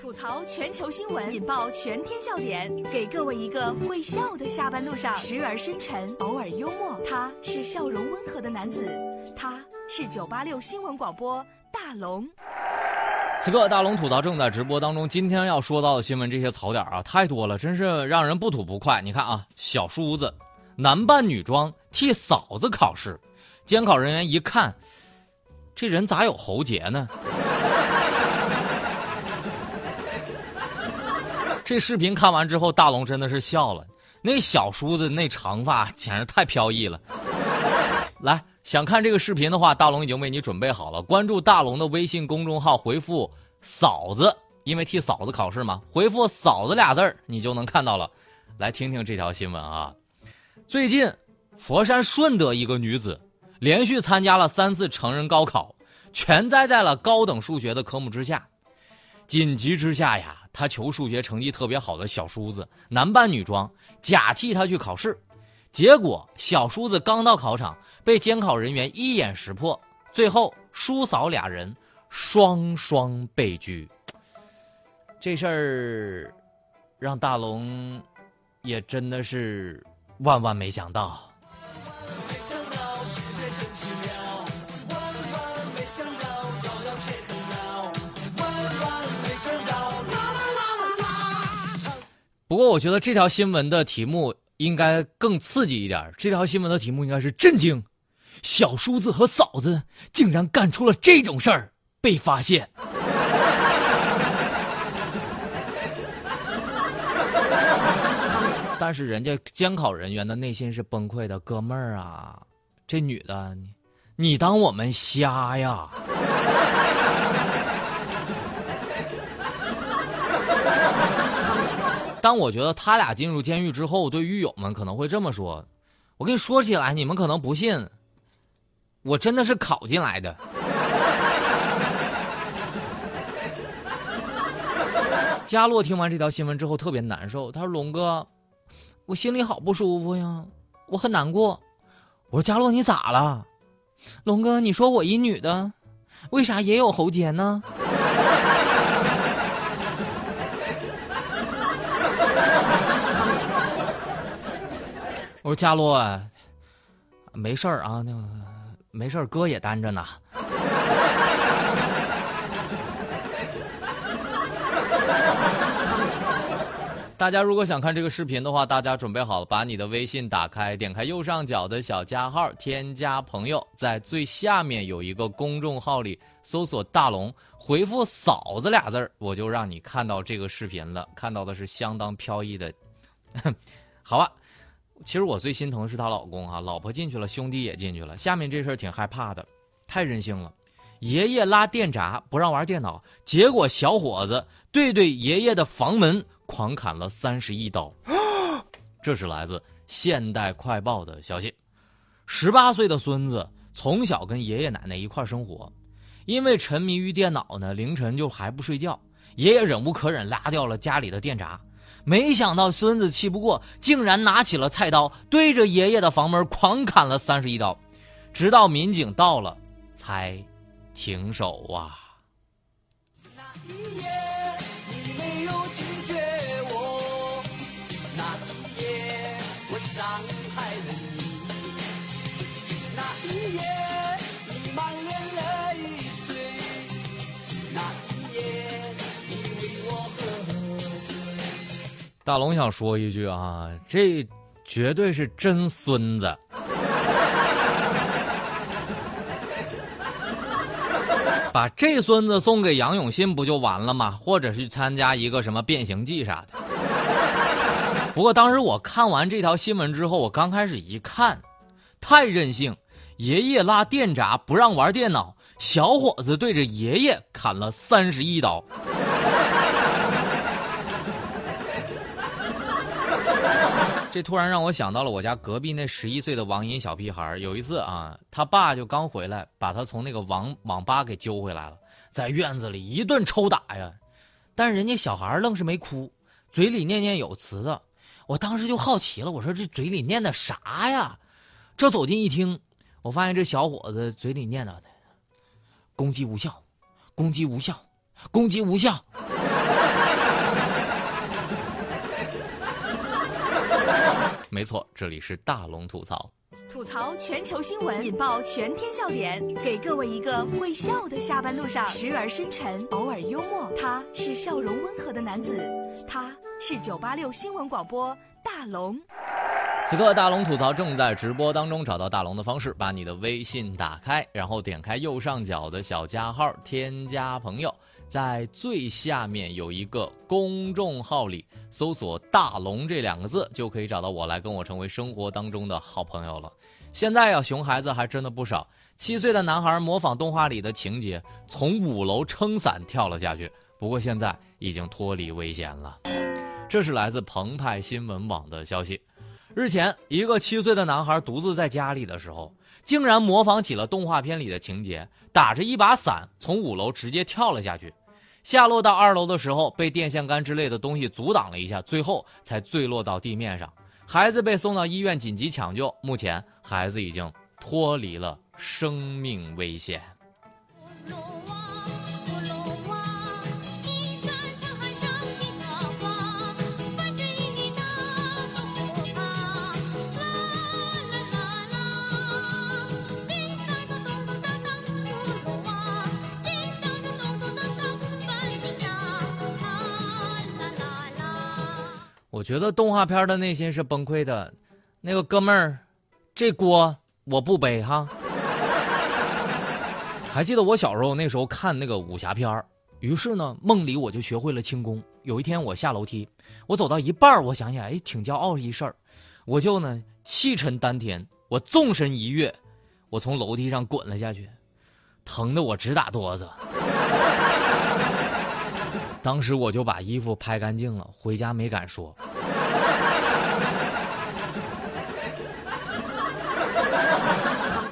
吐槽全球新闻，引爆全天笑点，给各位一个会笑的下班路上，时而深沉，偶尔幽默。他是笑容温和的男子，他是九八六新闻广播大龙。此刻大龙吐槽正在直播当中。今天要说到的新闻，这些槽点啊太多了，真是让人不吐不快。你看啊，小叔子男扮女装替嫂子考试，监考人员一看，这人咋有喉结呢？这视频看完之后，大龙真的是笑了。那小叔子那长发简直太飘逸了。来，想看这个视频的话，大龙已经为你准备好了。关注大龙的微信公众号，回复“嫂子”，因为替嫂子考试嘛，回复“嫂子”俩字儿，你就能看到了。来听听这条新闻啊。最近，佛山顺德一个女子连续参加了三次成人高考，全栽在了高等数学的科目之下。紧急之下呀。他求数学成绩特别好的小叔子，男扮女装，假替他去考试，结果小叔子刚到考场，被监考人员一眼识破，最后叔嫂俩人双双被拘。这事儿让大龙也真的是万万没想到。不过，我觉得这条新闻的题目应该更刺激一点。这条新闻的题目应该是震惊：小叔子和嫂子竟然干出了这种事儿，被发现。但是人家监考人员的内心是崩溃的，哥们儿啊，这女的，你你当我们瞎呀？当我觉得他俩进入监狱之后，对狱友们可能会这么说：“我跟你说起来，你们可能不信，我真的是考进来的。”嘉洛听完这条新闻之后特别难受，他说：“龙哥，我心里好不舒服呀，我很难过。”我说：“嘉洛，你咋了？”龙哥，你说我一女的，为啥也有喉结呢？我说佳洛，没事儿啊，那个没事儿，哥也单着呢。大家如果想看这个视频的话，大家准备好了，把你的微信打开，点开右上角的小加号，添加朋友，在最下面有一个公众号里搜索“大龙”，回复“嫂子”俩字儿，我就让你看到这个视频了。看到的是相当飘逸的，好吧。其实我最心疼是她老公啊，老婆进去了，兄弟也进去了。下面这事儿挺害怕的，太任性了。爷爷拉电闸不让玩电脑，结果小伙子对对爷爷的房门狂砍了三十一刀。这是来自《现代快报》的消息。十八岁的孙子从小跟爷爷奶奶一块生活，因为沉迷于电脑呢，凌晨就还不睡觉。爷爷忍无可忍，拉掉了家里的电闸。没想到孙子气不过，竟然拿起了菜刀，对着爷爷的房门狂砍了三十一刀，直到民警到了，才停手啊。大龙想说一句啊，这绝对是真孙子，把这孙子送给杨永信不就完了吗？或者是参加一个什么变形计啥的。不过当时我看完这条新闻之后，我刚开始一看，太任性，爷爷拉电闸不让玩电脑，小伙子对着爷爷砍了三十一刀。这突然让我想到了我家隔壁那十一岁的网瘾小屁孩。有一次啊，他爸就刚回来，把他从那个网网吧给揪回来了，在院子里一顿抽打呀。但是人家小孩愣是没哭，嘴里念念有词的。我当时就好奇了，我说这嘴里念的啥呀？这走近一听，我发现这小伙子嘴里念叨的：“攻击无效，攻击无效，攻击无效。”没错，这里是大龙吐槽。吐槽全球新闻，引爆全天笑点，给各位一个会笑的下班路上，时而深沉，偶尔幽默。他是笑容温和的男子，他是九八六新闻广播大龙。此刻大龙吐槽正在直播当中，找到大龙的方式，把你的微信打开，然后点开右上角的小加号，添加朋友，在最下面有一个公众号里搜索“大龙”这两个字，就可以找到我来跟我成为生活当中的好朋友了。现在呀，熊孩子还真的不少。七岁的男孩模仿动画里的情节，从五楼撑伞跳了下去，不过现在已经脱离危险了。这是来自澎湃新闻网的消息。日前，一个七岁的男孩独自在家里的时候，竟然模仿起了动画片里的情节，打着一把伞从五楼直接跳了下去。下落到二楼的时候，被电线杆之类的东西阻挡了一下，最后才坠落到地面上。孩子被送到医院紧急抢救，目前孩子已经脱离了生命危险。我觉得动画片的内心是崩溃的，那个哥们儿，这锅我不背哈。还记得我小时候那时候看那个武侠片儿于是呢，梦里我就学会了轻功。有一天我下楼梯，我走到一半我想起来，哎，挺骄傲一事儿，我就呢气沉丹田，我纵身一跃，我从楼梯上滚了下去，疼得我直打哆嗦。当时我就把衣服拍干净了，回家没敢说。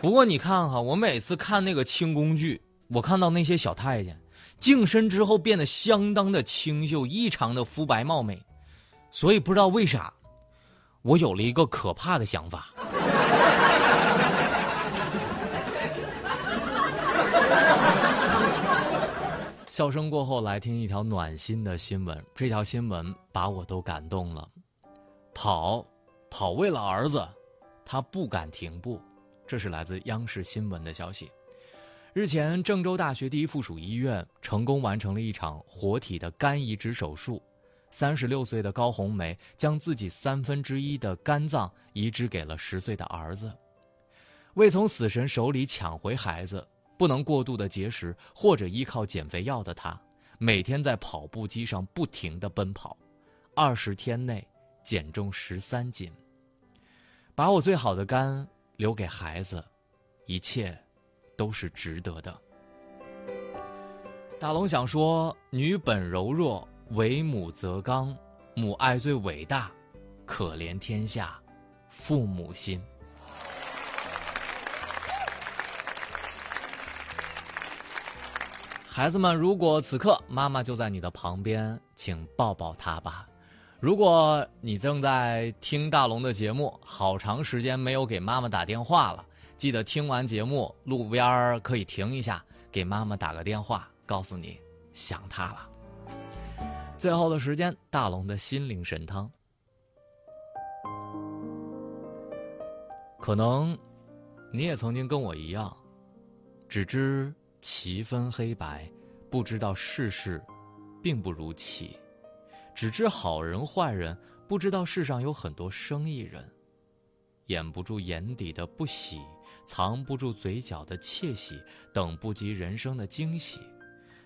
不过你看哈，我每次看那个清宫剧，我看到那些小太监净身之后变得相当的清秀，异常的肤白貌美，所以不知道为啥，我有了一个可怕的想法。笑声过后，来听一条暖心的新闻。这条新闻把我都感动了。跑，跑为了儿子，他不敢停步。这是来自央视新闻的消息。日前，郑州大学第一附属医院成功完成了一场活体的肝移植手术。三十六岁的高红梅将自己三分之一的肝脏移植给了十岁的儿子。为从死神手里抢回孩子。不能过度的节食或者依靠减肥药的他，每天在跑步机上不停的奔跑，二十天内减重十三斤。把我最好的肝留给孩子，一切都是值得的。大龙想说：女本柔弱，为母则刚，母爱最伟大，可怜天下父母心。孩子们，如果此刻妈妈就在你的旁边，请抱抱她吧。如果你正在听大龙的节目，好长时间没有给妈妈打电话了，记得听完节目，路边可以停一下，给妈妈打个电话，告诉你想她了。最后的时间，大龙的心灵神汤。可能你也曾经跟我一样，只知。棋分黑白，不知道世事并不如棋；只知好人坏人，不知道世上有很多生意人。掩不住眼底的不喜，藏不住嘴角的窃喜，等不及人生的惊喜。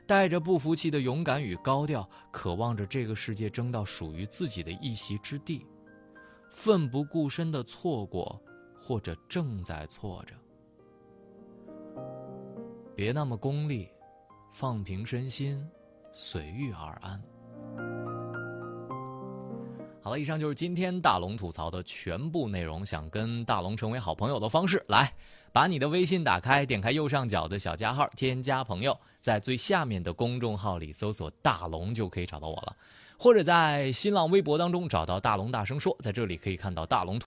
带着不服气的勇敢与高调，渴望着这个世界争到属于自己的一席之地。奋不顾身的错过，或者正在错着。别那么功利，放平身心，随遇而安。好了，以上就是今天大龙吐槽的全部内容。想跟大龙成为好朋友的方式，来把你的微信打开，点开右上角的小加号，添加朋友，在最下面的公众号里搜索“大龙”就可以找到我了，或者在新浪微博当中找到“大龙大声说”，在这里可以看到大龙吐。